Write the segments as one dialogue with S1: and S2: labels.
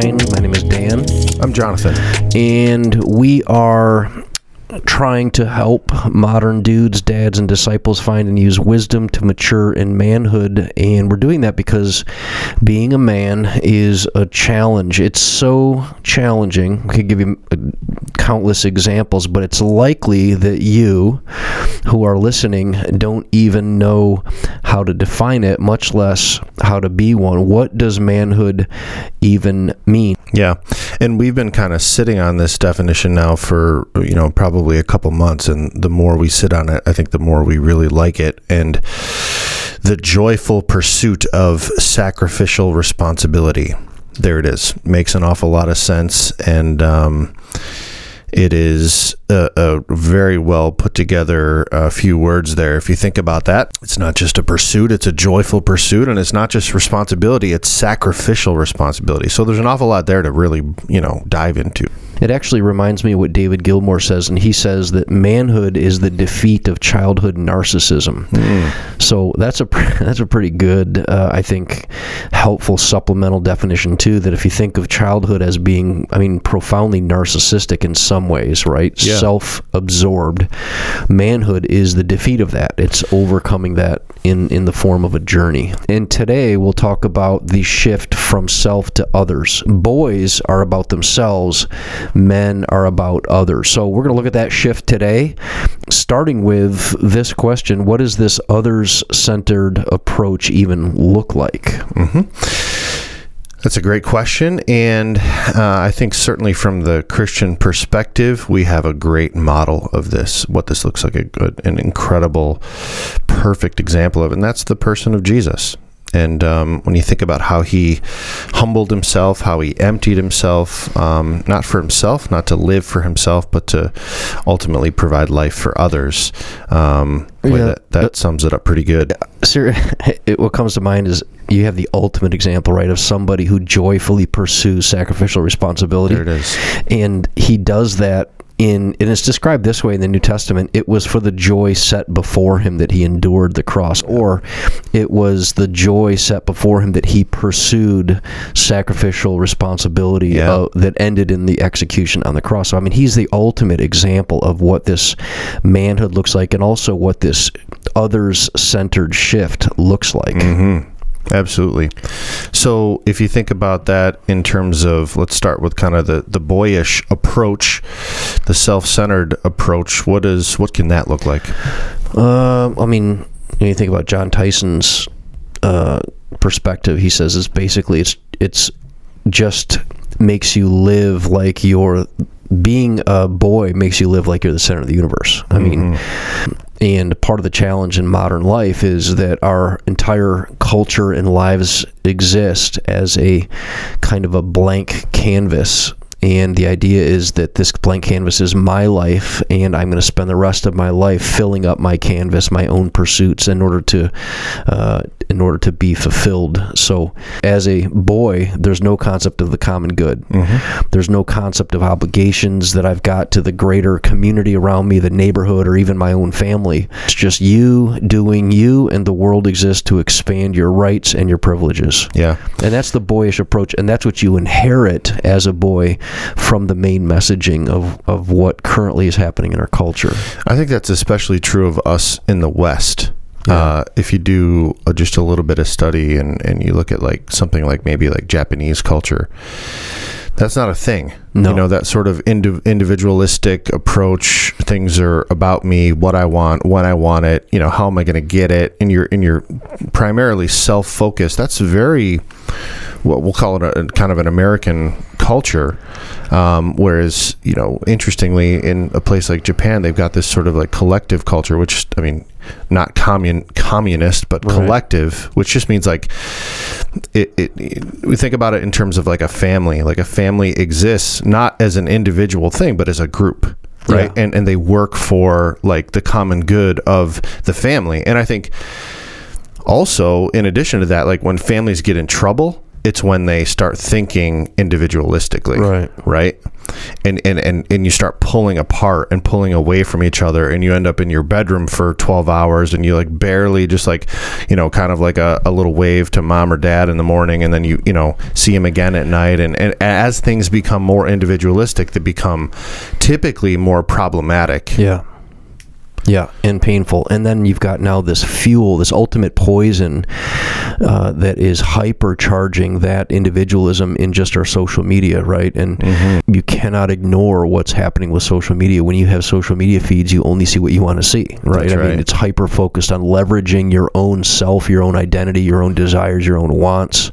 S1: nine. My name is Dan,
S2: I'm Jonathan.
S1: and we are trying to help modern dudes, dads, and disciples find and use wisdom to mature in manhood. And we're doing that because being a man is a challenge. It's so challenging. I could give you uh, countless examples, but it's likely that you who are listening don't even know how to define it, much less how to be one. What does manhood even mean?
S2: Yeah. And we've been kind of sitting on this definition now for, you know, probably a couple months. And the more we sit on it, I think the more we really like it. And the joyful pursuit of sacrificial responsibility. There it is. Makes an awful lot of sense. And, um, it is a, a, very well put together uh, few words there. If you think about that, it's not just a pursuit, it's a joyful pursuit, and it's not just responsibility, it's sacrificial responsibility. So there's an awful lot there to really, you know, dive into.
S1: It actually reminds me of what David Gilmore says, and he says that manhood is the defeat of childhood narcissism. Mm. So that's a that's a pretty good, uh, I think, helpful supplemental definition too. That if you think of childhood as being, I mean, profoundly narcissistic in some ways, right?
S2: Yeah.
S1: Self-absorbed. Manhood is the defeat of that. It's overcoming that in in the form of a journey. And today we'll talk about the shift from self to others. Boys are about themselves men are about others. So we're going to look at that shift today, starting with this question What does this others centered approach even look like?
S2: Mm-hmm. That's a great question. And uh, I think certainly from the Christian perspective, we have a great model of this, what this looks like, a an incredible, perfect example of. And that's the person of Jesus. And um, when you think about how he humbled himself, how he emptied himself, um, not for himself, not to live for himself, but to ultimately provide life for others, um, yeah. that, that sums it up pretty good.
S1: Sir, it, what comes to mind is you have the ultimate example, right, of somebody who joyfully pursues sacrificial responsibility.
S2: There it is.
S1: And he does that in and it's described this way in the New Testament it was for the joy set before him that he endured the cross or it was the joy set before him that he pursued sacrificial responsibility yeah. uh, that ended in the execution on the cross so I mean he's the ultimate example of what this manhood looks like and also what this others centered shift looks like
S2: mm-hmm. Absolutely. So if you think about that in terms of, let's start with kind of the, the boyish approach, the self-centered approach. What is what can that look like?
S1: Uh, I mean, when you think about Jon Tyson's uh, perspective, he says it's basically it's it's just makes you live like you're being a boy makes you live like you're the center of the universe. I mm-hmm. mean, and part of the challenge in modern life is that our entire culture and lives exist as a kind of a blank canvas and the idea is that this blank canvas is my life, and I'm going to spend the rest of my life filling up my canvas, my own pursuits, in order to, uh, in order to be fulfilled. So, as a boy, there's no concept of the common good. Mm-hmm. There's no concept of obligations that I've got to the greater community around me, the neighborhood, or even my own family. It's just you doing you, and the world exists to expand your rights and your privileges.
S2: Yeah,
S1: and that's the boyish approach, and that's what you inherit as a boy from the main messaging of, of what currently is happening in our culture.
S2: I think that's especially true of us in the West. Yeah. Uh, if you do just a little bit of study and, and you look at like something like maybe like Japanese culture, that's not a thing.
S1: No.
S2: You know, that sort of indi- individualistic approach, things are about me, what I want, when I want it, you know, how am I going to get it? And you're, in your primarily self focused. That's very, what we'll call it a, kind of an American culture. Um, whereas, you know, interestingly, in a place like Japan, they've got this sort of like collective culture, which, I mean, not commun communist, but right. collective, which just means like it, it, it, We think about it in terms of like a family. Like a family exists not as an individual thing, but as a group, right? Yeah. And and they work for like the common good of the family. And I think also, in addition to that, like when families get in trouble, it's when they start thinking individualistically
S1: Right.
S2: right and, and and and you start pulling apart and pulling away from each other and you end up in your bedroom for 12 hours and you like barely just like you know kind of like a, a little wave to mom or dad in the morning and then you you know see him again at night and, and as things become more individualistic they become typically more problematic
S1: Yeah. Yeah, and painful. And then you've got now this fuel, this ultimate poison uh, that is hypercharging that individualism in just our social media, right? And
S2: Mm-hmm.
S1: you cannot ignore what's happening with social media. When you have social media feeds, you only see what you want to see, right?
S2: That's
S1: I mean, it's hyper focused on leveraging your own self, your own identity, your own desires, your own wants,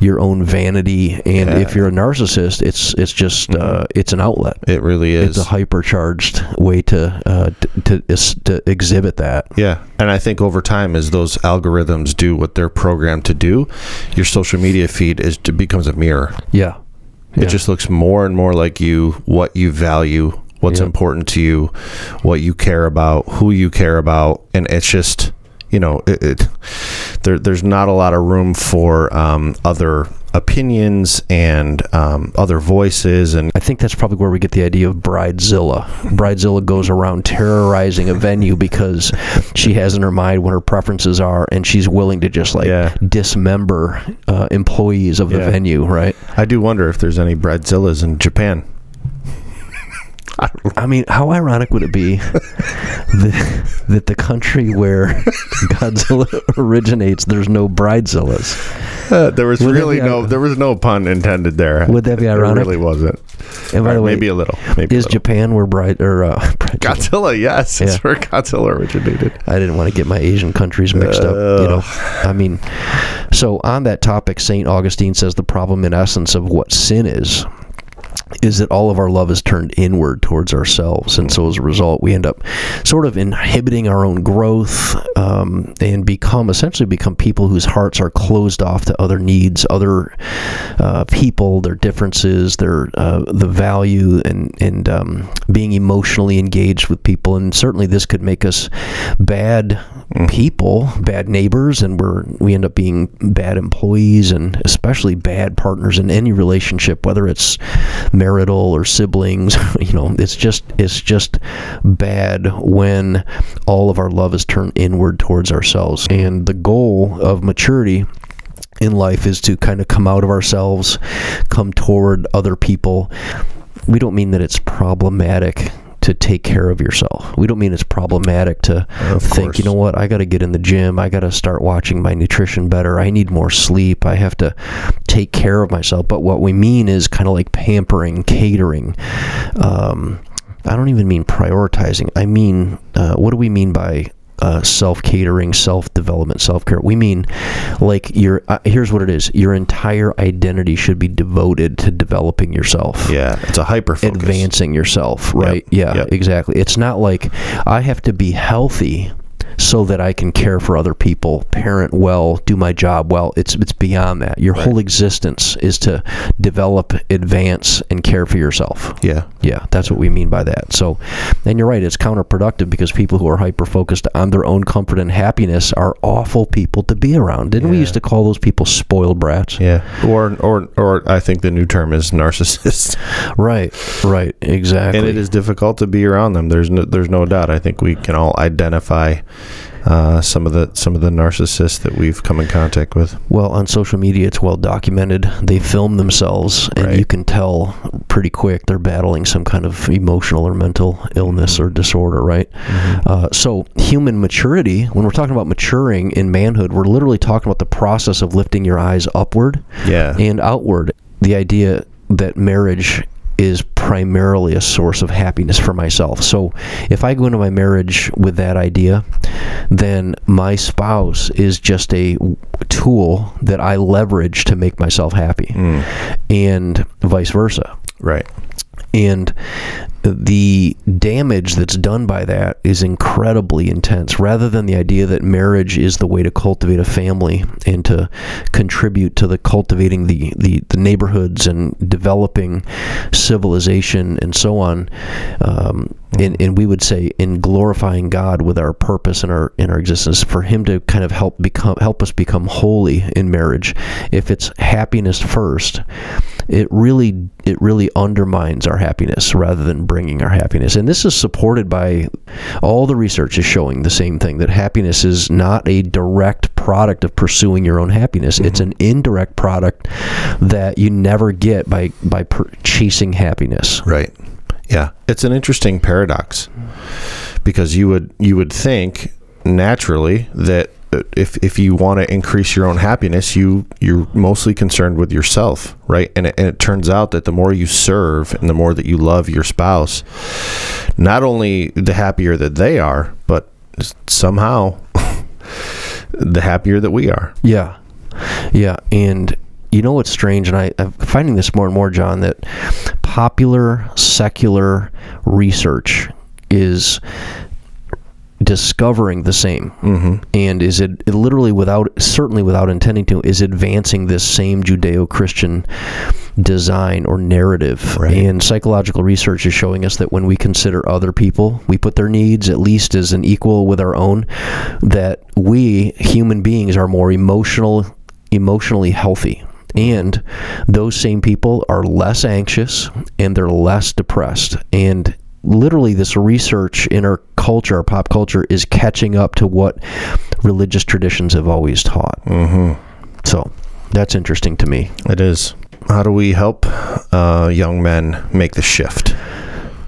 S1: your own vanity. And
S2: Yeah. Mm-hmm.
S1: if you're a narcissist, it's it's just uh, it's an outlet
S2: it really is
S1: it's a hypercharged way to uh, t- to to exhibit that.
S2: Yeah. And I think over time, as those algorithms do what they're programmed to do, your social media feed is becomes a mirror.
S1: Yeah,
S2: It just looks more and more like you, what you value, what's
S1: Yep.
S2: important to you, what you care about, who you care about, and it's just you know it, it there there's not a lot of room for um, other opinions and um, other voices and
S1: I think that's probably where we get the idea of bridezilla. Bridezilla goes around terrorizing a venue because she has in her mind what her preferences are, and she's willing to just like
S2: Yeah.
S1: dismember uh, employees of the
S2: Yeah.
S1: venue, right?
S2: I do wonder if there's any bridezillas in Japan.
S1: I mean, how ironic would it be that, that the country where Godzilla originates, there's no bridezillas?
S2: Uh, there was
S1: Would
S2: really no there was no pun intended there.
S1: Would that be ironic?
S2: really wasn't.
S1: And by
S2: Or
S1: the way,
S2: maybe a little. Maybe
S1: is
S2: a little.
S1: Japan where bride or uh,
S2: Godzilla? Yes, it's
S1: Yeah.
S2: where Godzilla originated.
S1: I didn't want to get my Asian countries mixed up. You know, I mean, so on that topic, Saint Augustine says the problem, in essence, of what sin is, is that all of our love is turned inward towards ourselves, and so as a result, we end up sort of inhibiting our own growth um, and become essentially become people whose hearts are closed off to other needs, other uh, people, their differences, their uh, the value, and and um, being emotionally engaged with people, and certainly this could make us bad people, bad neighbors, and we're we end up being bad employees, and especially bad partners in any relationship, whether it's marital or siblings. You know, it's just it's just bad when all of our love is turned inward towards ourselves, and the goal of maturity in life is to kind of come out of ourselves, come toward other people. We don't mean that it's problematic to take care of yourself. We don't mean it's problematic to
S2: Of
S1: think,
S2: course.
S1: you know what, I got to get in the gym. I got to start watching my nutrition better. I need more sleep. I have to take care of myself. But what we mean is kind of like pampering, catering. Um, I don't even mean prioritizing. I mean, uh, what do we mean by uh, self catering, self development, self care? We mean like your. Uh, here's what it is: your entire identity should be devoted to developing yourself
S2: Yeah, it's a hyper focus.
S1: advancing yourself, right? yeah,
S2: yep.
S1: exactly. It's not like I have to be healthy so that I can care for other people, parent well, do my job well. It's it's beyond that. Your whole existence is to develop, advance, and care for yourself.
S2: Yeah,
S1: Yeah, that's what we mean by that. So, and you're right, it's counterproductive because people who are hyper focused on their own comfort and happiness are awful people to be around. Didn't we used to call those people spoiled brats?
S2: yeah. Or or or I think the new term is narcissist,
S1: Right, right, exactly.
S2: and it is difficult to be around them. There's no there's no doubt. I think we can all identify uh, some of the some of the narcissists that we've come in contact with.
S1: Well, on social media, it's well documented. They film themselves, and
S2: Right.
S1: you can tell pretty quick they're battling some kind of emotional or mental illness or disorder, right? Uh, so, human maturity, when we're talking about maturing in manhood, we're literally talking about the process of lifting your eyes upward
S2: Yeah,
S1: and outward. The idea that marriage is primarily a source of happiness for myself. So if I go into my marriage with that idea, then my spouse is just a tool that I leverage to make myself happy, mm. and vice versa.
S2: right.
S1: And the damage that's done by that is incredibly intense rather than the idea that marriage is the way to cultivate a family and to contribute to the cultivating the, the, the neighborhoods and developing civilization and so on. Um, and, and we would say in glorifying God with our purpose and our in our existence for him to kind of help become help us become holy in marriage if it's happiness first it really it really undermines our happiness rather than bringing our happiness. And this is supported by all the research is showing the same thing that happiness is not a direct product of pursuing your own happiness. Mm-hmm. it's an indirect product that you never get by by per- chasing happiness.
S2: Right. Yeah, it's an interesting paradox because you would you would think naturally that if if you want to increase your own happiness, you you're mostly concerned with yourself, right? And it, and it turns out that the more you serve and the more that you love your spouse, not only the happier that they are, but somehow the happier that we are.
S1: Yeah, yeah, and you know what's strange, and I, I'm finding this more and more, John, that popular secular research is discovering the same mm-hmm. and is it, it, literally without certainly without intending to is advancing this same judeo-christian design or narrative right. and psychological research is showing us that when we consider other people we put their needs at least as an equal with our own that we human beings are more emotional emotionally healthy and those same people are less anxious and they're less depressed. And literally, this research in our culture, our pop culture, is catching up to what religious traditions have always taught. Mm-hmm. So that's interesting to me.
S2: It is. How do we help uh, young men make the shift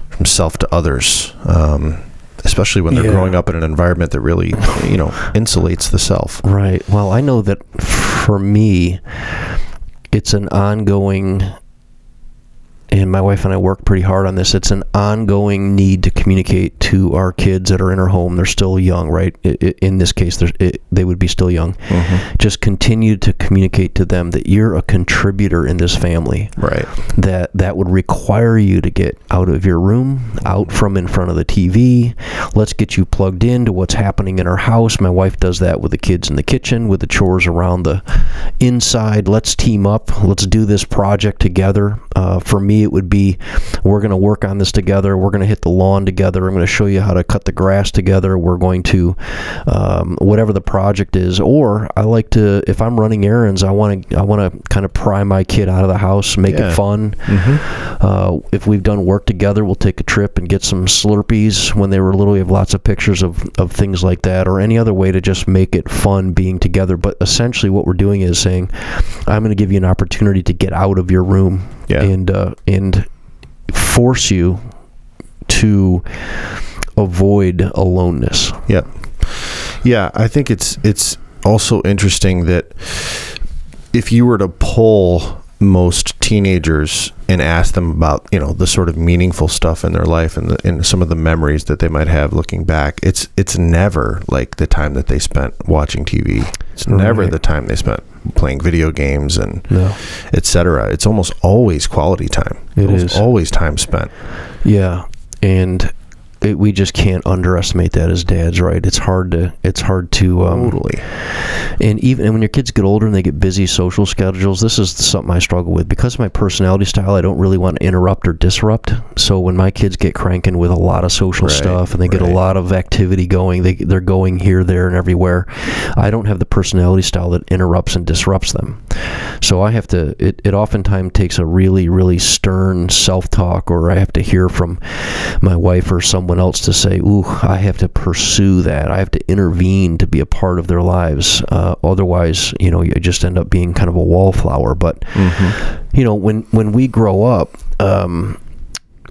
S2: from self to others? Um, especially when they're yeah. growing up in an environment that really, you know, insulates the self.
S1: Right. Well, I know that for me, it's an ongoing and my wife and I work pretty hard on this. It's an ongoing need to communicate to our kids that are in our home. They're still young, right? in this case, it, they would be still young. Mm-hmm. Just continue to communicate to them that you're a contributor in this family.
S2: Right.
S1: That that would require you to get out of your room, out from in front of the TV. Let's get you plugged into what's happening in our house. My wife does that with the kids in the kitchen, with the chores around the inside. Let's team up. Let's do this project together. Uh, for me, it would be we're going to work on this together. We're going to hit the lawn together. I'm going to show you how to cut the grass together. We're going to, um, whatever the project is. Or I like to, if I'm running errands, I want to, I want to kind of pry my kid out of the house, make yeah. it fun. Mm-hmm. Uh, if we've done work together, we'll take a trip and get some Slurpees when they were little. We have lots of pictures of, of things like that, or any other way to just make it fun being together. But essentially, what we're doing is saying, I'm going to give you an opportunity to get out of your room yeah. and uh, and force you to avoid aloneness.
S2: Yeah, yeah. I think it's it's also interesting that if you were to pull most teenagers and ask them about you know the sort of meaningful stuff in their life and, the, and some of the memories that they might have looking back it's it's never like the time that they spent watching TV it's right. never the time they spent playing video games and no. etc it's almost always quality time.
S1: It it is.
S2: always time spent.
S1: Yeah. And it, we just can't underestimate that as dads, right? It's hard to it's hard to
S2: um, totally.
S1: And even and when your kids get older and they get busy social schedules, this is something I struggle with because of my personality style. I don't really want to interrupt or disrupt. So when my kids get cranking with a lot of social right, stuff and they get a lot of activity going, they they're going here, there, and everywhere. I don't have the personality style that interrupts and disrupts them. So I have to. It it oftentimes takes a really really stern self talk, or I have to hear from my wife or someone else to say, "Ooh, I have to pursue that. I have to intervene to be a part of their lives." Uh, otherwise, you know, you just end up being kind of a wallflower. But mm-hmm. you know, when when we grow up. Um,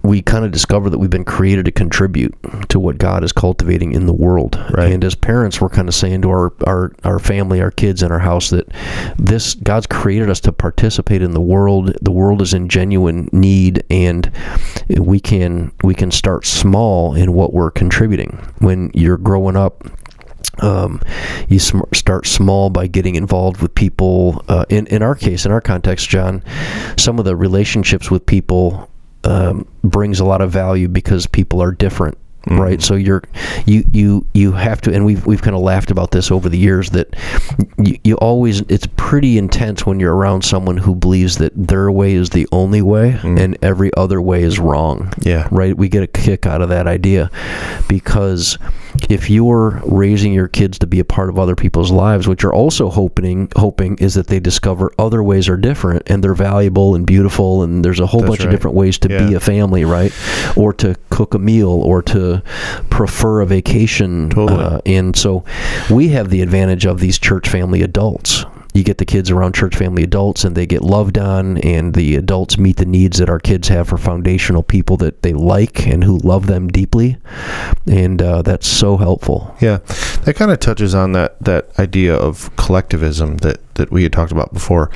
S1: we kind of discover that we've been created to contribute to what God is cultivating in the world.
S2: Right.
S1: And as parents, we're kind of saying to our, our, our family, our kids in our house that this God's created us to participate in the world. The world is in genuine need and we can we can start small in what we're contributing. When you're growing up, um, you sm- start small by getting involved with people. Uh, in in our case, in our context, John, some of the relationships with people um, brings a lot of value because people are different right? Mm-hmm. So you're you you you have to and we've we've kind of laughed about this over the years that you, you always it's pretty intense when you're around someone who believes that their way is the only way mm. and every other way is wrong
S2: Yeah.
S1: right? We get a kick out of that idea because if you're raising your kids to be a part of other people's lives what you're also hoping hoping is that they discover other ways are different and they're valuable and beautiful and there's a whole
S2: That's
S1: bunch of different ways to be a family right? Or to cook a meal or to prefer a vacation
S2: Totally.
S1: uh, and so we have the advantage of these church family adults you get the kids around church family adults and they get loved on and the adults meet the needs that our kids have for foundational people that they like and who love them deeply and uh, that's so helpful
S2: Yeah, that kind of touches on that that idea of collectivism that that we had talked about before,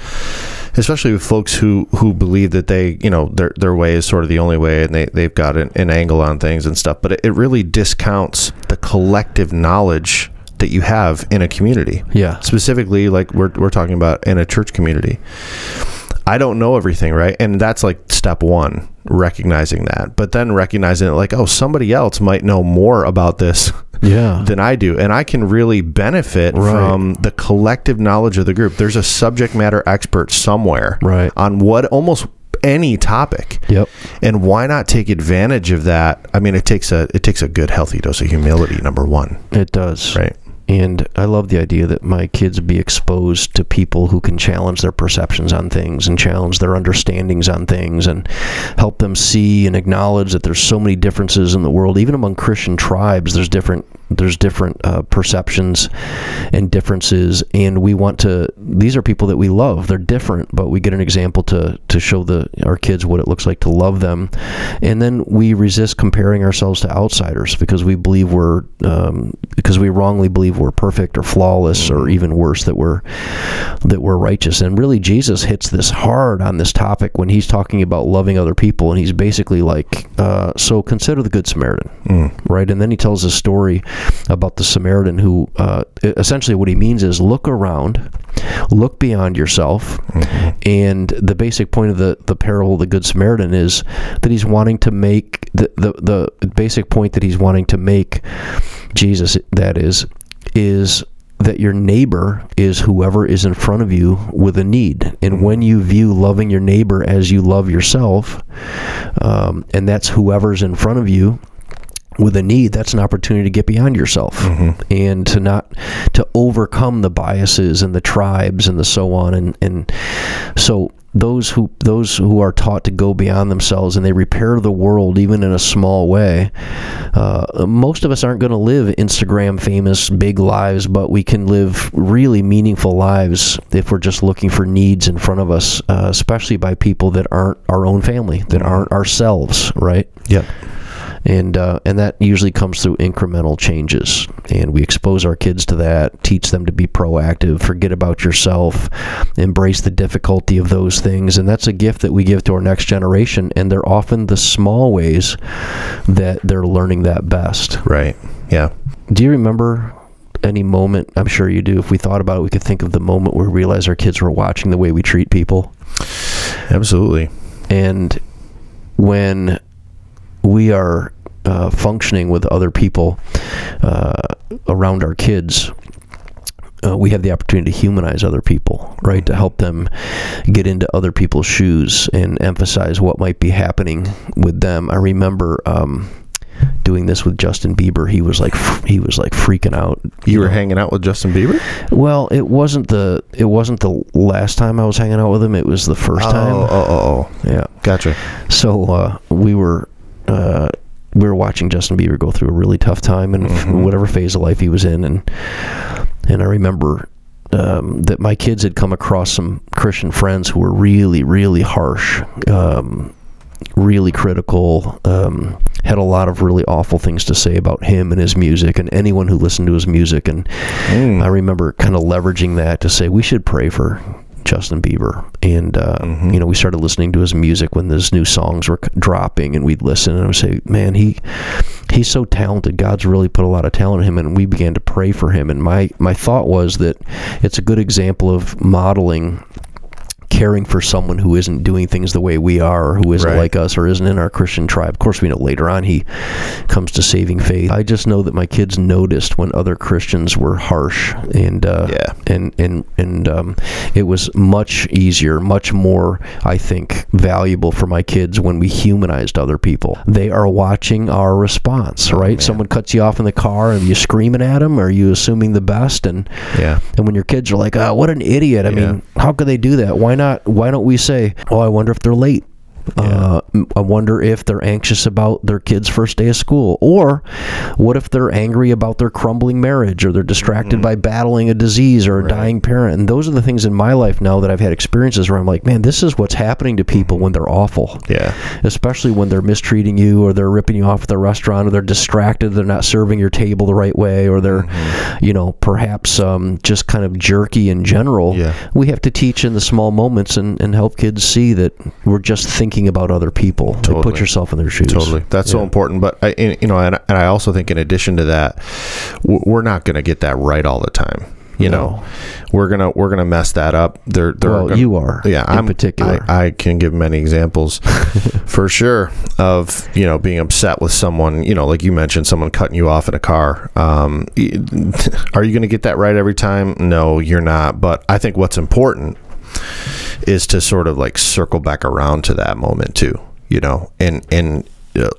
S2: especially with folks who who believe that they you know their their way is sort of the only way and they they've got an, an angle on things and stuff. But it, it really discounts the collective knowledge that you have in a community.
S1: yeah
S2: Specifically, like we're we're talking about in a church community. I don't know everything, right? And that's like step one, recognizing that. But then recognizing it like, oh, somebody else might know more about this
S1: yeah
S2: than I do. And I can really benefit
S1: Right.
S2: from the collective knowledge of the group. There's a subject matter expert somewhere
S1: Right.
S2: on what almost any topic.
S1: yep
S2: And why not take advantage of that? I mean, it takes a it takes a good healthy dose of humility, number one.
S1: it does
S2: Right.
S1: And I love the idea that my kids be exposed to people who can challenge their perceptions on things and challenge their understandings on things and help them see and acknowledge that there's so many differences in the world. Even among Christian tribes, there's different there's different uh, perceptions and differences, and we want to. These are people that we love. They're different, but we get an example to to show the our kids what it looks like to love them, and then we resist comparing ourselves to outsiders because we believe we're um, because we wrongly believe we're perfect or flawless or even worse that we're that we're righteous. And really, Jesus hits this hard on this topic when he's talking about loving other people, and he's basically like, uh, "So consider the Good Samaritan." right? And then he tells a story about the Samaritan who, uh, essentially, what he means is look around, look beyond yourself, and the basic point of the the parable of the Good Samaritan is that he's wanting to make the the, the basic point that he's wanting to make, Jesus, that is, is that your neighbor is whoever is in front of you with a need. And when you view loving your neighbor as you love yourself, um, and that's whoever's in front of you with a need, that's an opportunity to get beyond yourself and to not to overcome the biases and the tribes and the so on. And, and so those who those who are taught to go beyond themselves and they repair the world even in a small way. Uh, most of us aren't going to live Instagram famous big lives, but we can live really meaningful lives if we're just looking for needs in front of us, uh, especially by people that aren't our own family, that aren't ourselves, right?
S2: Yep.
S1: And uh, and that usually comes through incremental changes and we expose our kids to that teach them to be proactive forget about yourself embrace the difficulty of those things and that's a gift that we give to our next generation and they're often the small ways that they're learning that best
S2: Right. Yeah.
S1: do you remember any moment i'm sure you do if we thought about it we could think of the moment where we realized our kids were watching the way we treat people
S2: Absolutely.
S1: and when we are uh, functioning with other people uh, around our kids, uh, we have the opportunity to humanize other people, right? To help them get into other people's shoes and emphasize what might be happening with them. I remember um, doing this with Justin Bieber. He was like he was like freaking out.
S2: You were
S1: know.
S2: hanging out with Justin Bieber?
S1: Well, it wasn't the it wasn't the last time I was hanging out with him. It was the first
S2: Oh,
S1: time.
S2: oh, oh, oh.
S1: Yeah.
S2: Gotcha.
S1: So uh, we were uh, we were watching Justin Bieber go through a really tough time and
S2: Mhm.
S1: whatever phase of life he was in, and and I remember um, that my kids had come across some Christian friends who were really really harsh, um, really critical. Um, had a lot of really awful things to say about him and his music and anyone who listened to his music and
S2: Mm.
S1: I remember kind of leveraging that to say we should pray for Justin Bieber, and uh,
S2: Mhm.
S1: you know we started listening to his music when his new songs were dropping, and we'd listen and I would say, "Man, he he's so talented. God's really put a lot of talent in him." And we began to pray for him. And my my thought was that it's a good example of modeling caring for someone who isn't doing things the way we are, or who isn't
S2: Right.
S1: like us, or isn't in our Christian tribe. Of course, we know later on he comes to saving faith. I just know that my kids noticed when other Christians were harsh, and uh,
S2: Yeah.
S1: and and and um, it was much easier, much more, I think, valuable for my kids when we humanized other people. They are watching our response,
S2: Oh,
S1: right? Someone cuts you off in the car, and you screaming at them, or are you assuming the best? And
S2: Yeah.
S1: and when your kids are like, "Oh, what an idiot!" I
S2: Yeah.
S1: mean, how could they do that? Why not? Why don't we say, "Oh, I wonder if they're late." Uh, I wonder if they're anxious about their kid's first day of school, or what if they're angry about their crumbling marriage, or they're distracted by battling a disease or a dying parent. And those are the things in my life now that I've had experiences where I'm like, man, this is what's happening to people when they're awful
S2: Yeah.
S1: especially when they're mistreating you or they're ripping you off at the restaurant or they're distracted they're not serving your table the right way or they're
S2: Mm-hmm.
S1: you know perhaps um, just kind of jerky in general
S2: Yeah.
S1: we have to teach in the small moments and, and help kids see that we're just thinking about other people Like, put yourself in their shoes
S2: Totally, that's so important. But I, and, you know, and, and I also think in addition to that, we're not going to get that right all the time. You
S1: No.
S2: know, we're gonna we're gonna mess that up. They're, they're
S1: well
S2: gonna,
S1: you are
S2: yeah,
S1: in
S2: I'm
S1: particular
S2: I, I can give many examples for sure of you know being upset with someone. You know, like you mentioned, someone cutting you off in a car. Um, are you going to get that right every time? No, you're not. But I think what's important is to sort of like circle back around to that moment too. You know, and and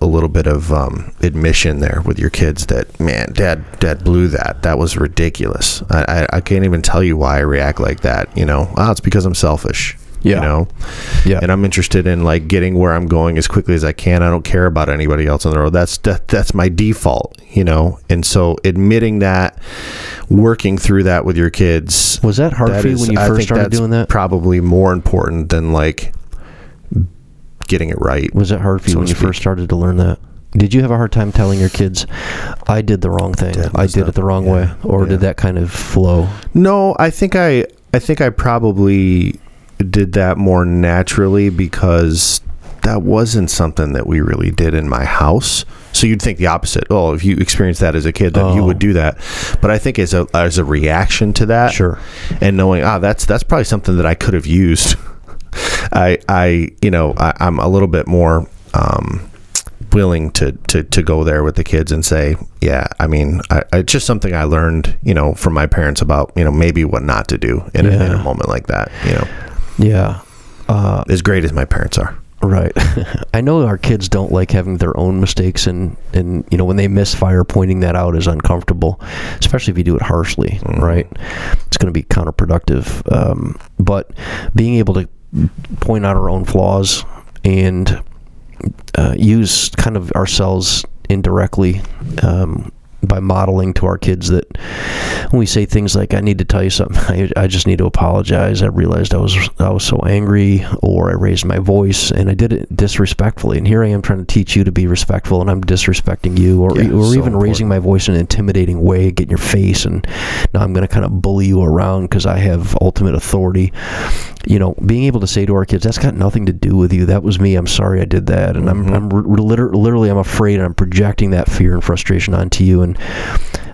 S2: a little bit of um, admission there with your kids that man, dad, dad blew that. That was ridiculous. I, I, I can't even tell you why I react like that. You know, ah, it's because I'm selfish.
S1: Yeah.
S2: You know,
S1: yeah
S2: and I'm interested in like getting where I'm going as quickly as I can. I don't care about anybody else on the road. That's that, that's my default, you know. And so admitting that, working through that with your kids,
S1: was that hard
S2: that
S1: for you
S2: is-
S1: when you
S2: I
S1: first started doing that
S2: Probably more important than like getting it right.
S1: was it hard for you
S2: so
S1: when you first started to learn that did you have a hard time telling your kids i did the wrong thing i did
S2: up."
S1: it the wrong
S2: Yeah.
S1: way or
S2: Yeah.
S1: did that kind of flow
S2: No, I think I I think I probably did that more naturally because that wasn't something that we really did in my house. So you'd think the opposite. Oh, if you experienced that as a kid, then you
S1: Oh.
S2: would do that. But I think as a as a reaction to that,
S1: Sure.
S2: and knowing ah, that's that's probably something that I could have used. I I you know I, I'm a little bit more. Um, willing to, to to go there with the kids and say yeah i mean I, it's just something i learned you know from my parents about you know maybe what not to do in, a, in a moment like that you know
S1: yeah uh,
S2: as great as my parents are
S1: Right. I know our kids don't like having their own mistakes, and and you know when they misfire, pointing that out is uncomfortable, especially if you do it harshly. Right. It's going to be counterproductive. Um, but being able to point out our own flaws and uh, use kind of ourselves indirectly um, by modeling to our kids that when we say things like "I need to tell you something," I, I just need to apologize. I realized I was I was so angry, or I raised my voice and I did it disrespectfully. And here I am trying to teach you to be respectful, and I'm disrespecting you, or
S2: Yeah,
S1: or
S2: so
S1: even raising my voice in an intimidating way, get in your face, and now I'm going to kind of bully you around because I have ultimate authority. You know, being able to say to our kids, "That's got nothing to do with you. That was me. I'm sorry I did that," and I'm mm-hmm. I'm re- literally I'm afraid and I'm projecting that fear and frustration onto you, and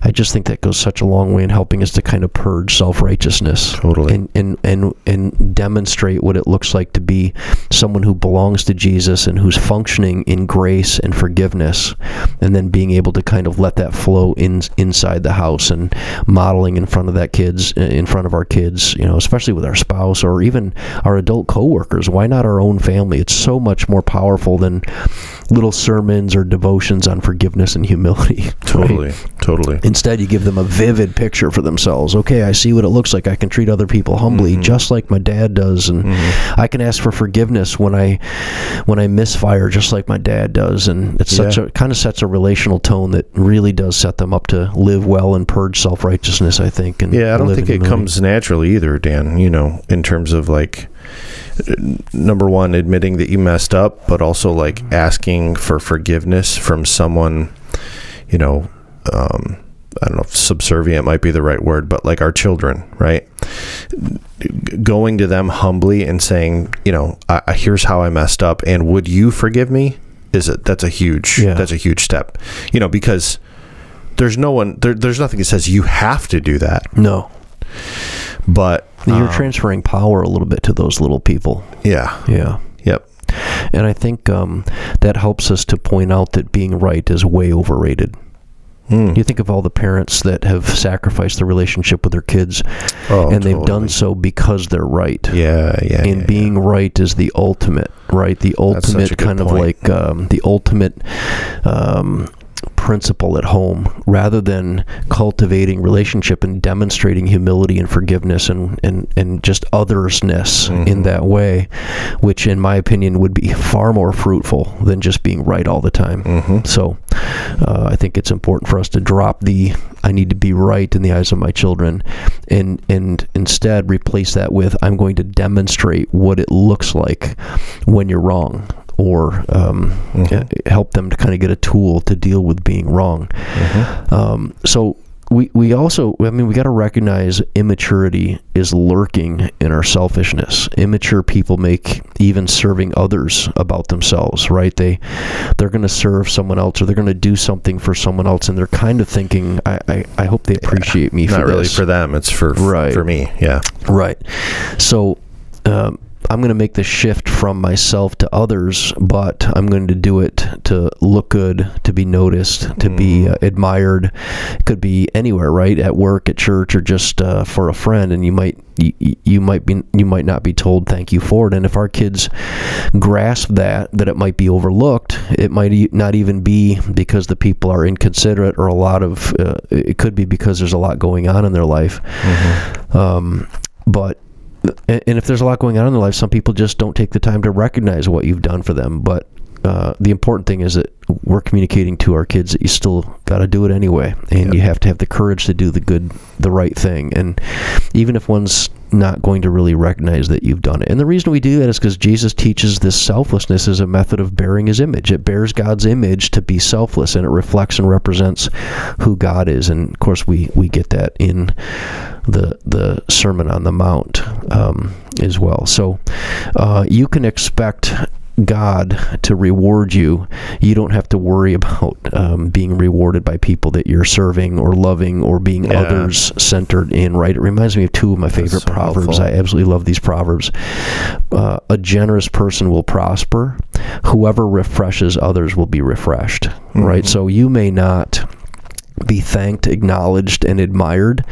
S1: I just think that goes such a long way in helping us to kind of purge self righteousness.
S2: Totally.
S1: And, and and and demonstrate what it looks like to be someone who belongs to Jesus and who's functioning in grace and forgiveness, and then being able to kind of let that flow in inside the house and modeling in front of that kids uh, in front of our kids, you know, especially with our spouse or even our adult coworkers. Why not our own family? It's so much more powerful than little sermons or devotions on forgiveness and humility. right?
S2: totally totally
S1: Instead, you give them a vivid picture for themselves. Okay, I see what it looks like. I can treat other people humbly, mm-hmm. just like my dad does, and mm-hmm. I can ask for forgiveness when I when I misfire, just like my dad does. And it's such
S2: Yeah.
S1: a kind of sets a relational tone that really does set them up to live well and purge self righteousness. I think. And
S2: yeah i don't think it comes naturally either dan you know in terms of like number one admitting that you messed up but also like mm-hmm. asking for forgiveness from someone you know um I don't know if subservient might be the right word, but like our children, right? Going to them humbly and saying, you know, I, I, here's how I messed up, and would you forgive me? Is it that's a huge
S1: Yeah.
S2: that's a huge step, you know, because there's no one there, there's nothing that says you have to do that,
S1: No.
S2: but
S1: You're
S2: um,
S1: transferring power a little bit to those little people.
S2: yeah,
S1: Yeah. And I think um, that helps us to point out that being right is way overrated.
S2: Hmm.
S1: You think of all the parents that have sacrificed their relationship with their kids,
S2: Oh,
S1: and they've
S2: totally.
S1: done so because they're right.
S2: Yeah, yeah,
S1: and
S2: yeah,
S1: being right is the ultimate, right? The
S2: That's such a
S1: ultimate kind of like um, the ultimate um, principle at home, rather than cultivating relationship and demonstrating humility and forgiveness and and, and just othersness
S2: Mm-hmm.
S1: in that way, which in my opinion would be far more fruitful than just being right all the time.
S2: Mhm.
S1: So uh, I think it's important for us to drop the I need to be right in the eyes of my children and and instead replace that with I'm going to demonstrate what it looks like when you're wrong or um,
S2: Mhm.
S1: uh, help them to kind of get a tool to deal with being wrong.
S2: Mhm.
S1: Um, so we, we also, I mean, we got to recognize immaturity is lurking in our selfishness. Immature people make even serving others about themselves, right? They, they're going to serve someone else or they're going to do something for someone else, and they're kind of thinking, I, I, I hope they appreciate me for
S2: Not really for them. It's for
S1: Right.
S2: for me. Yeah.
S1: Right. So um, I'm going to make the shift from myself to others, but I'm going to do it to look good, to be noticed, to be uh, admired. It could be anywhere, right? At work, at church, or just uh, for a friend. And you might you, you might be you might not be told thank you for it. And if our kids grasp that that it might be overlooked, it might not even be because the people are inconsiderate or a lot of. Uh, it could be because there's a lot going on in their life. Um, but and if there's a lot going on in their life, some people just don't take the time to recognize what you've done for them. But uh, the important thing is that we're communicating to our kids that you still got to do it anyway, and
S2: Yep.
S1: you have to have the courage to do the good, the right thing. And even if one's not going to really recognize that you've done it, and the reason we do that is because Jesus teaches this selflessness as a method of bearing His image. It bears God's image to be selfless, and it reflects and represents who God is. And of course, we we get that in the the Sermon on the Mount um, as well. So uh, you can expect God to reward you. You don't have to worry about um, being rewarded by people that you're serving or loving or being
S2: Yeah.
S1: others centered in. Right? It reminds me of two of my favorite
S2: so
S1: proverbs.
S2: helpful.
S1: I absolutely love these proverbs. Uh, a generous person will prosper. Whoever refreshes others will be refreshed. Right?
S2: Mhm.
S1: So you may not be thanked, acknowledged, and admired.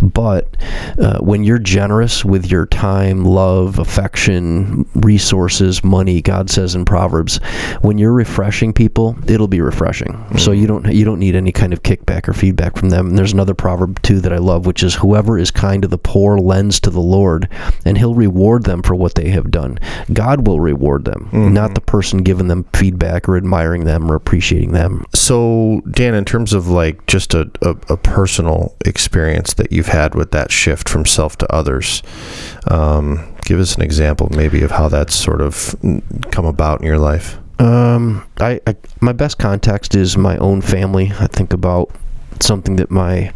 S1: But uh, when you're generous with your time, love, affection, resources, money, God says in Proverbs, when you're refreshing people, it'll be refreshing. So you don't you don't need any kind of kickback or feedback from them. And there's another proverb too that I love, which is whoever is kind to the poor lends to the Lord, and He'll reward them for what they have done. God will reward them, not the person giving them feedback or admiring them or appreciating them.
S2: So, Dan, in terms of like just a, a, a personal experience that you've had with that shift from self to others, um, give us an example maybe of how that's sort of come about in your life.
S1: Um, I, I my best context is my own family. I think about something that my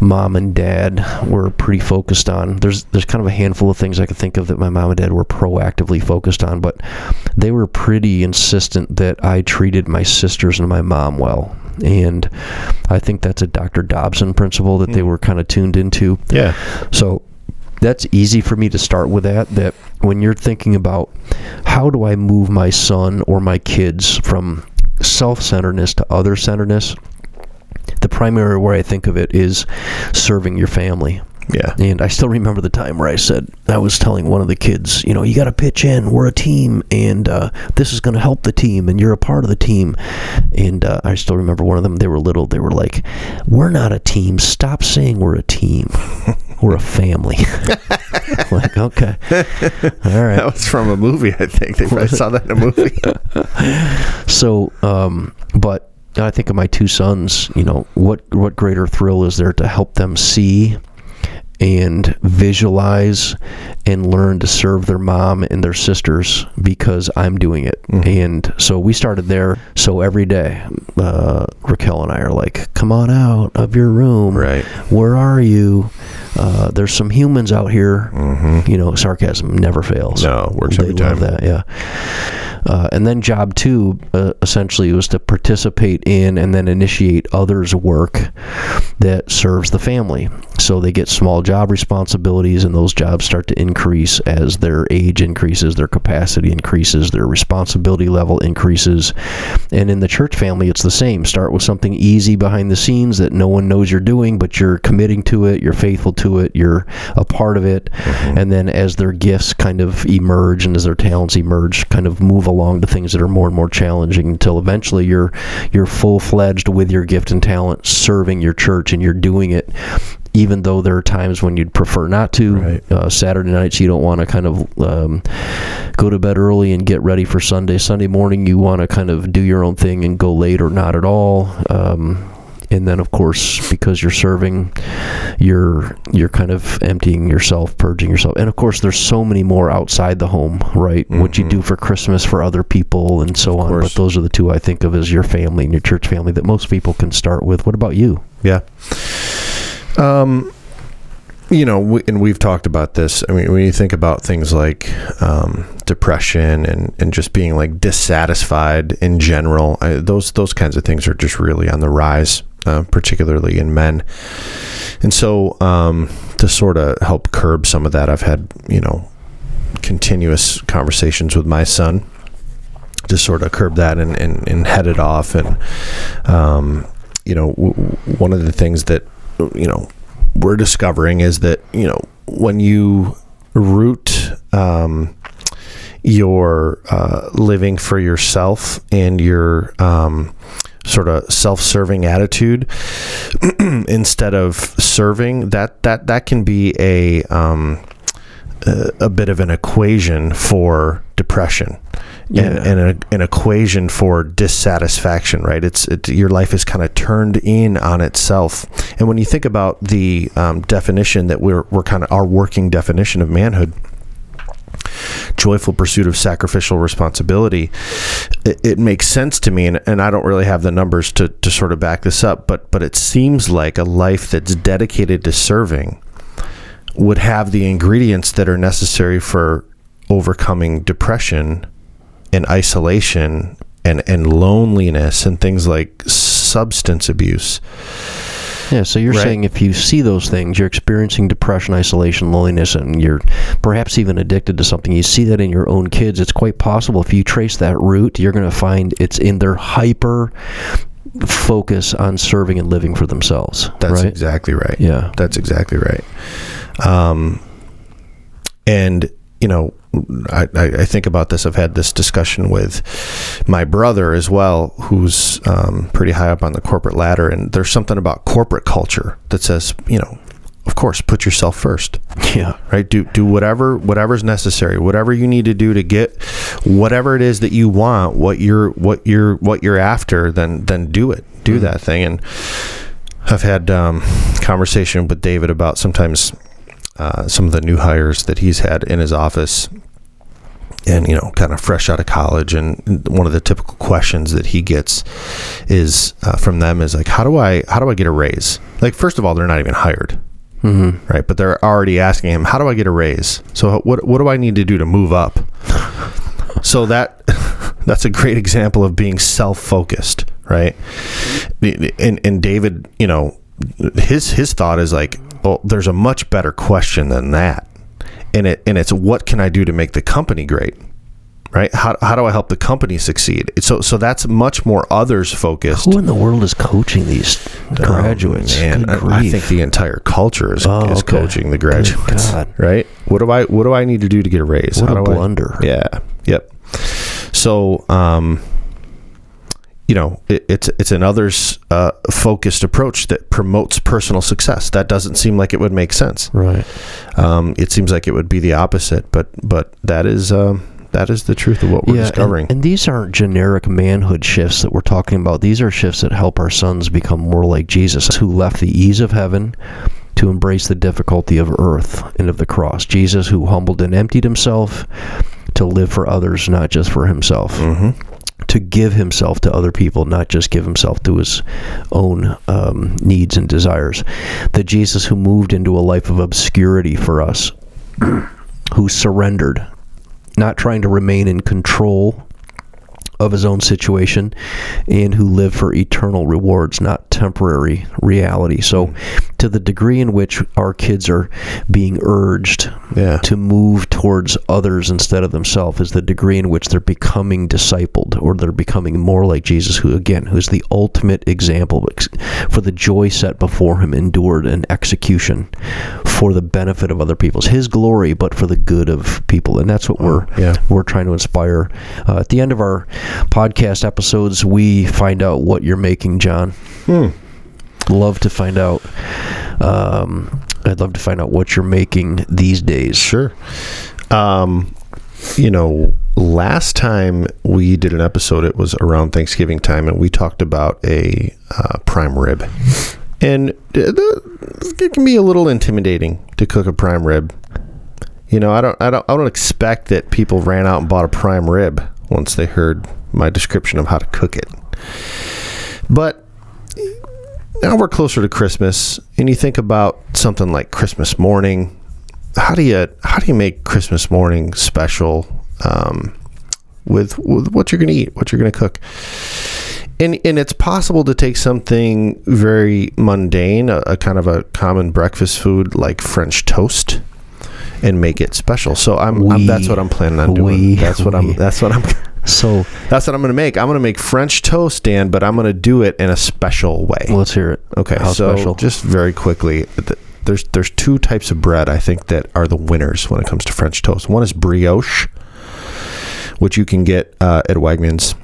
S1: mom and dad were pretty focused on. There's there's kind of a handful of things I could think of that my mom and dad were proactively focused on, but they were pretty insistent that I treated my sisters and my mom well. And I think that's a Dr. Dobson principle that they hmm. were kind of tuned into.
S2: Yeah.
S1: So that's easy for me to start with that. That when you're thinking about how do I move my son or my kids from self centeredness to other centeredness, the primary way I think of it is serving your family.
S2: Yeah.
S1: And I still remember the time where I said, I was telling one of the kids, you know, you got to pitch in. We're a team, and uh, this is going to help the team, and you're a part of the team. And uh, I still remember one of them, they were little, they were like, We're not a team. Stop saying we're a team. We're a family. like, okay. All right.
S2: That was from a movie, I think. They probably saw that in a movie.
S1: So, um, but I think of my two sons. You know, what what greater thrill is there to help them see and visualize and learn to serve their mom and their sisters because I'm doing it. And so we started there. So every day, uh, Raquel and I are like, "Come on out of your room.
S2: Right.
S1: Where are you? Uh, there's some humans out here."
S2: Mm-hmm.
S1: You know, sarcasm never fails.
S2: No, works
S1: they
S2: every
S1: love
S2: time.
S1: that, yeah. Uh, and then job two uh, essentially was to participate in and then initiate others' work that serves the family. So they get small job responsibilities, and those jobs start to increase as their age increases, their capacity increases, their responsibility level increases. And in the church family, it's the same. Start with something easy behind the scenes that no one knows you're doing, but you're committing to it, you're faithful to it, you're a part of it. Mm-hmm. And then as their gifts kind of emerge and as their talents emerge, kind of move along to things that are more and more challenging until eventually you're you're full fledged with your gift and talent serving your church and you're doing it even though there are times when you'd prefer not to.
S2: Right.
S1: Uh, Saturday nights, you don't want to kind of um, go to bed early and get ready for Sunday. Sunday morning, you want to kind of do your own thing and go late or not at all. Um, and then, of course, because you're serving, you're you're kind of emptying yourself, purging yourself. And of course, there's so many more outside the home, right? What you do for Christmas for other people and so on. But those are the two I think of as your family and your church family that most people can start with. What about you?
S2: Yeah. Um, you know, we, and we've talked about this. I mean, when you think about things like um, depression and, and just being like dissatisfied in general, I, those those kinds of things are just really on the rise, uh, particularly in men. And so, um, to sort of help curb some of that, I've had you know continuous conversations with my son to sort of curb that and, and, and head it off. And, um, you know, w- one of the things that, you know, we're discovering is that, you know, when you root um, your uh, living for yourself and your um, sort of self-serving attitude instead of serving, that, that, that can be a, um, a, a bit of an equation for depression
S1: Yeah.
S2: and a, an equation for dissatisfaction right it's it, your life is kind of turned in on itself and when you think about the um, definition that we're, we're kind of our working definition of manhood joyful pursuit of sacrificial responsibility it, it makes sense to me and, and i don't really have the numbers to, to sort of back this up but but it seems like a life that's dedicated to serving would have the ingredients that are necessary for overcoming depression and isolation and, and loneliness and things like substance abuse.
S1: Yeah, so you're
S2: Right.
S1: saying if you see those things, you're experiencing depression, isolation, loneliness, and you're perhaps even addicted to something. You see that in your own kids. It's quite possible if you trace that root, you're going to find it's in their hyper focus on serving and living for themselves.
S2: That's
S1: right?
S2: exactly right.
S1: Yeah.
S2: That's exactly right. Um, and you know, I, I think about this. I've had this discussion with my brother as well, who's um, pretty high up on the corporate ladder. And there's something about corporate culture that says, you know, of course, put yourself first.
S1: Yeah.
S2: right do do whatever whatever's necessary whatever you need to do to get whatever it is that you want what you're what you're what you're after then then do it do that thing and i've had um, conversation with david about sometimes uh, some of the new hires that he's had in his office and you know kind of fresh out of college and one of the typical questions that he gets is uh, from them is like how do i how do i get a raise like first of all they're not even hired
S1: Mm-hmm.
S2: right? But they're already asking him, "How do I get a raise? So what what do I need to do to move up?" so that that's a great example of being self-focused, right? And and David, you know, his his thought is like, "Oh, there's a much better question than that." And it and it's what can I do to make the company great? Right? How, how do I help the company succeed? So so that's much more others focused.
S1: Who in the world is coaching these graduates?
S2: And
S1: Good
S2: I, I think the entire culture is,
S1: Oh,
S2: is
S1: okay.
S2: coaching the graduates. Right? What do I what do I need to do to get a raise?
S1: What
S2: How
S1: a
S2: do I-
S1: blunder.
S2: yeah. Yep. So um you know, it, it's it's an others uh, focused approach that promotes personal success. That doesn't seem like it would make sense.
S1: Right.
S2: Um, it seems like it would be the opposite, but but that is um, that is the truth of what we're
S1: and-
S2: discovering.
S1: And, these aren't generic manhood shifts that we're talking about. These are shifts that help our sons become more like Jesus, who left the ease of heaven to embrace the difficulty of earth and of the cross. Jesus, who humbled and emptied himself to live for others, not just for himself.
S2: Mm-hmm.
S1: To give himself to other people, not just give himself to his own um, needs and desires. The Jesus who moved into a life of obscurity for us, who surrendered not trying to remain in control of his own situation and who live for eternal rewards, not temporary reality. So, to the degree in which our kids are being urged
S2: Yeah.
S1: to move towards others instead of themselves, is the degree in which they're becoming discipled or they're becoming more like Jesus, who, again, who's the ultimate example for the joy set before him, endured an execution for the benefit of other people's his glory, but for the good of people. And that's what we're
S2: yeah.
S1: we're trying to inspire. Uh, at the end of our podcast episodes, we find out what you're making, John.
S2: Hmm.
S1: Love to find out. Um, I'd love to find out what you're making these days.
S2: Sure. Um, you know, last time we did an episode, it was around Thanksgiving time, and we talked about a uh, prime rib. And it can be a little intimidating to cook a prime rib. You know, I don't, I don't, I don't expect that people ran out and bought a prime rib once they heard my description of how to cook it. But now we're closer to Christmas, and you think about something like Christmas morning. How do you how do you make Christmas morning special um, with with what you're going to eat, what you're going to cook? And and it's possible to take something very mundane, a, a kind of a common breakfast food like French toast, and make it special. So I'm, I'm that's what I'm planning on doing.
S1: we-
S2: that's what
S1: we-
S2: I'm that's what I'm
S1: So
S2: that's what I'm going to make. I'm going to make French toast, Dan, but I'm going to do it in a special way.
S1: let's hear it.
S2: Okay,
S1: How
S2: so
S1: special?
S2: just very quickly, th- there's there's two types of bread I think that are the winners when it comes to French toast. One is brioche, which you can get uh, at Wegmans.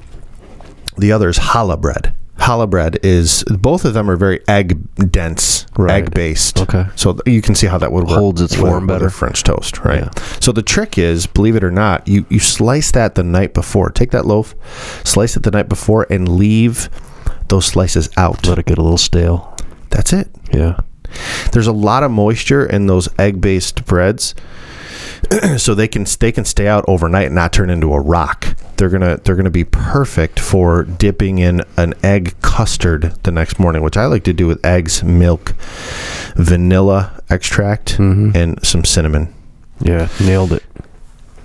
S2: The other is challah bread. Challah bread is both of them are very egg dense,
S1: Right.
S2: egg based.
S1: Okay.
S2: so th- you can see how that would work.
S1: Holds its form better.
S2: French toast, right?
S1: Yeah.
S2: So the trick is, believe it or not, you you slice that the night before. Take that loaf, slice it the night before, and leave those slices out.
S1: Let it get a little stale.
S2: That's it.
S1: Yeah.
S2: There's a lot of moisture in those egg-based breads, so they can they can stay out overnight and not turn into a rock. They're gonna they're gonna be perfect for dipping in an egg custard the next morning, which I like to do with eggs, milk, vanilla extract,
S1: Mhm.
S2: and some cinnamon.
S1: Yeah. Nailed it.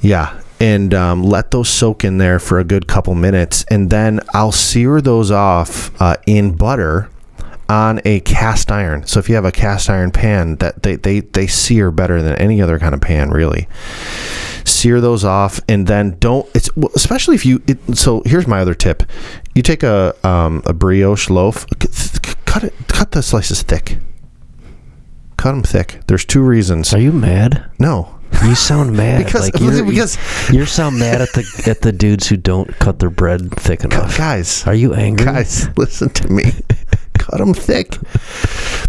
S2: Yeah. And um, let those soak in there for a good couple minutes. And then I'll sear those off uh, in butter on a cast iron. So if you have a cast iron pan, that they, they, they sear better than any other kind of pan, really. Sear those off, and then don't. It's well, especially if you. It, so here's my other tip: you take a um, a brioche loaf, cut it, cut the slices thick. Cut them thick. There's two reasons.
S1: Are you mad?
S2: No,
S1: You sound mad.
S2: Because-
S1: like you're,
S2: because-
S1: you sound mad at the at the dudes who don't cut their bread thick enough.
S2: guys,
S1: Are you angry?
S2: guys listen to me cut them thick.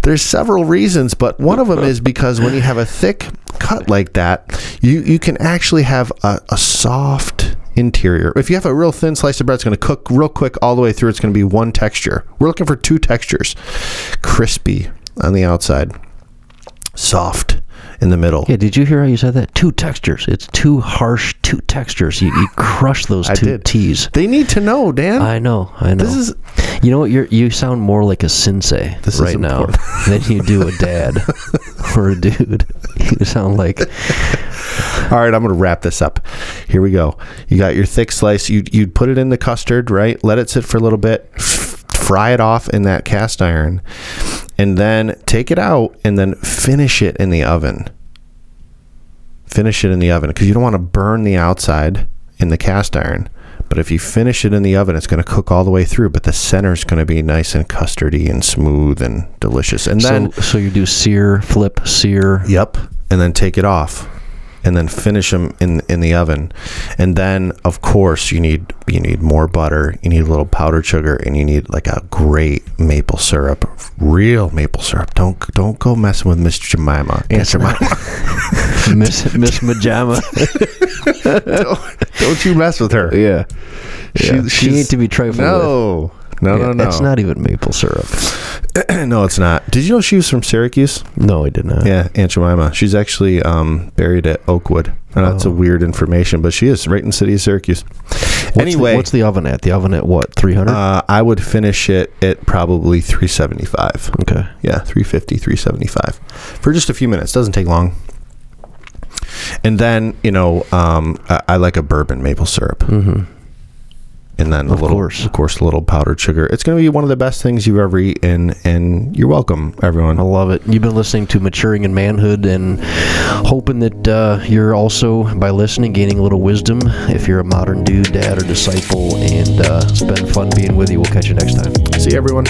S2: There's several reasons but one of them is because when you have a thick cut like that you you can actually have a, a soft interior. If you have a real thin slice of bread it's going to cook real quick all the way through it's going to be one texture. We're looking for two textures. Crispy on the outside. Soft in the middle
S1: Yeah, did you hear how you said that? Two textures. It's two harsh two textures. You, you crush those
S2: I
S1: two
S2: did.
S1: T's.
S2: they need to know dan
S1: I know, I know.
S2: this is
S1: you know what? You you sound more like a sensei
S2: This
S1: right now than you do a dad or a dude. You sound like
S2: All right, I'm going to wrap this up. Here we go. You got your thick slice. You you'd put it in the custard, right? Let it sit for a little bit. Fry it off in that cast iron, and then take it out and then finish it in the oven. Finish it in the oven because you don't want to burn the outside in the cast iron. But if you finish it in the oven, it's going to cook all the way through. But the center is going to be nice and custardy and smooth and delicious. And then
S1: so. So you do sear, flip, sear.
S2: Yep. And then take it off. And then finish them in in the oven. And then of course you need you need more butter, you need a little powdered sugar, and you need like a great maple syrup. Real maple syrup. Don't don't go messing with Miss Jemima. Aunt Jemima.
S1: Miss Miss Majama.
S2: don't, don't you mess with her.
S1: yeah.
S2: She-
S1: She, ain't to be trifled with.
S2: No. No,
S1: Yeah,
S2: no, no.
S1: It's not even maple syrup.
S2: no, it's not. Did you know she was from Syracuse?
S1: No, I did not.
S2: Yeah, Aunt Jemima. She's actually um, buried at Oakwood. And that's a
S1: Oh.
S2: weird information, but she is right in the city of Syracuse.
S1: What's
S2: anyway,
S1: the, what's the oven at? The oven at what? Three hundred.
S2: uh, I would finish it at probably 375.
S1: okay.
S2: Yeah, 350, 375 for just a few minutes. Doesn't take long. And then, you know, um, I, I like a bourbon maple syrup.
S1: Mm-hmm.
S2: And then a
S1: Of
S2: little,
S1: course.
S2: of course, a little powdered sugar. It's going to be one of the best things you've ever eaten, and you're welcome, everyone.
S1: I love it. You've been listening to Maturing in Manhood and hoping that uh, you're also, by listening, gaining a little wisdom if you're a modern dude, dad, or disciple. And uh, it's been fun being with you. We'll catch you next time.
S2: See you, everyone.